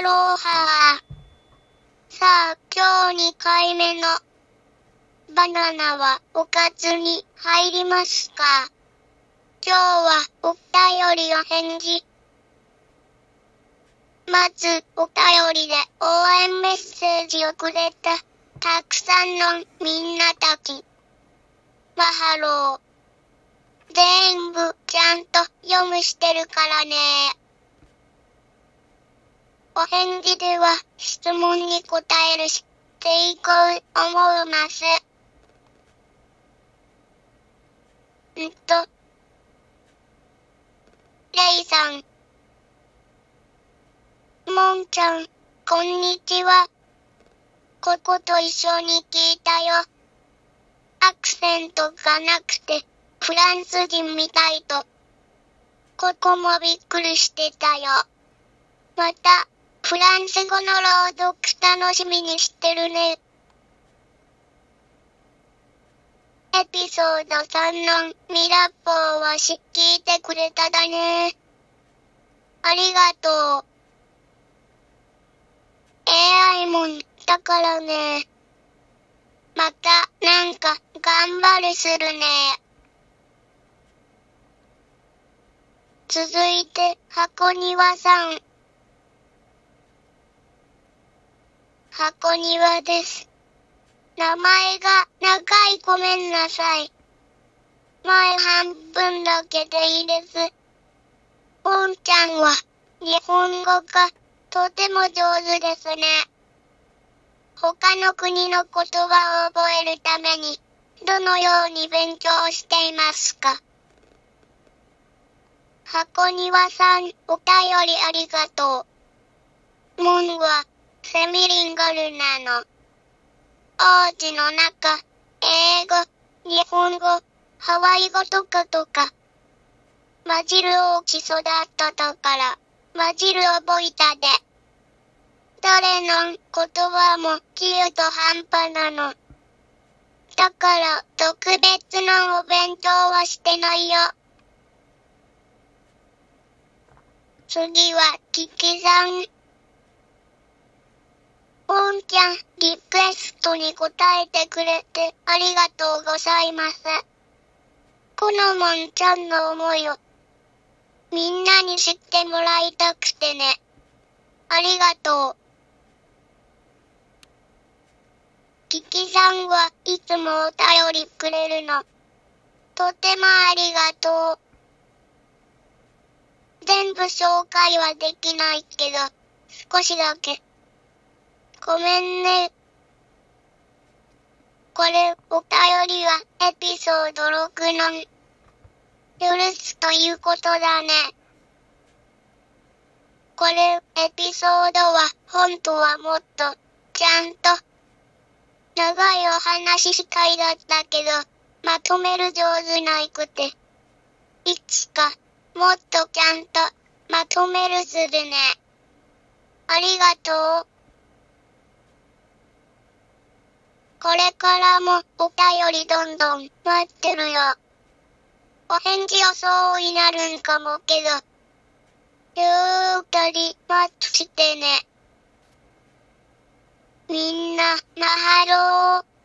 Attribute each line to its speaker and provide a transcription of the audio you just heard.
Speaker 1: ローハー。さあ、今日2回目のバナナはおかずに入りますか？今日はお便りを返事。まず、お便りで応援メッセージをくれた、たくさんのみんなたち。マハロー。全部ちゃんと読むしてるからね。お返事では質問に答えるしていこう思います。んっと、レイさん。もんちゃん、こんにちは。ここと一緒に聞いたよ。アクセントがなくて、フランス人みたいと。ここもびっくりしてたよ。また、フランス語の朗読楽しみにしてるね。エピソード3のミラッポーはし聞いてくれただね。ありがとう。AI もんだからね。また、なんか、頑張るするね。続いて、箱庭さん。箱庭です。名前が長いごめんなさい。前半分だけでいいです。おんちゃんは日本語がとても上手ですね。他の国の言葉を覚えるためにどのように勉強していますか？箱庭さん、お便りありがとう。モンは、セミリンガルなの。王子の中、英語、日本語、ハワイ語とかとか。混じる大き育っただから、混じる覚えたで。誰の言葉も中途半端なの。だから、特別なお勉強はしてないよ。次は、キキさん。おんちゃん、リクエストに答えてくれてありがとうございます。このもんちゃんの思いを、みんなに知ってもらいたくてね。ありがとう。キキさんはいつもお便りくれるの。とてもありがとう。全部紹介はできないけど、少しだけ。ごめんね。これ、お便りはエピソード6の許すということだね。これ、エピソードは本当はもっとちゃんと長いお話したいだったけど、まとめる上手ないくて。いつかもっとちゃんとまとめるするね。ありがとう。これからもお便りどんどん待ってるよ。お返事予想になるんかもけど、ゆったり待っててね。みんな、マハロー。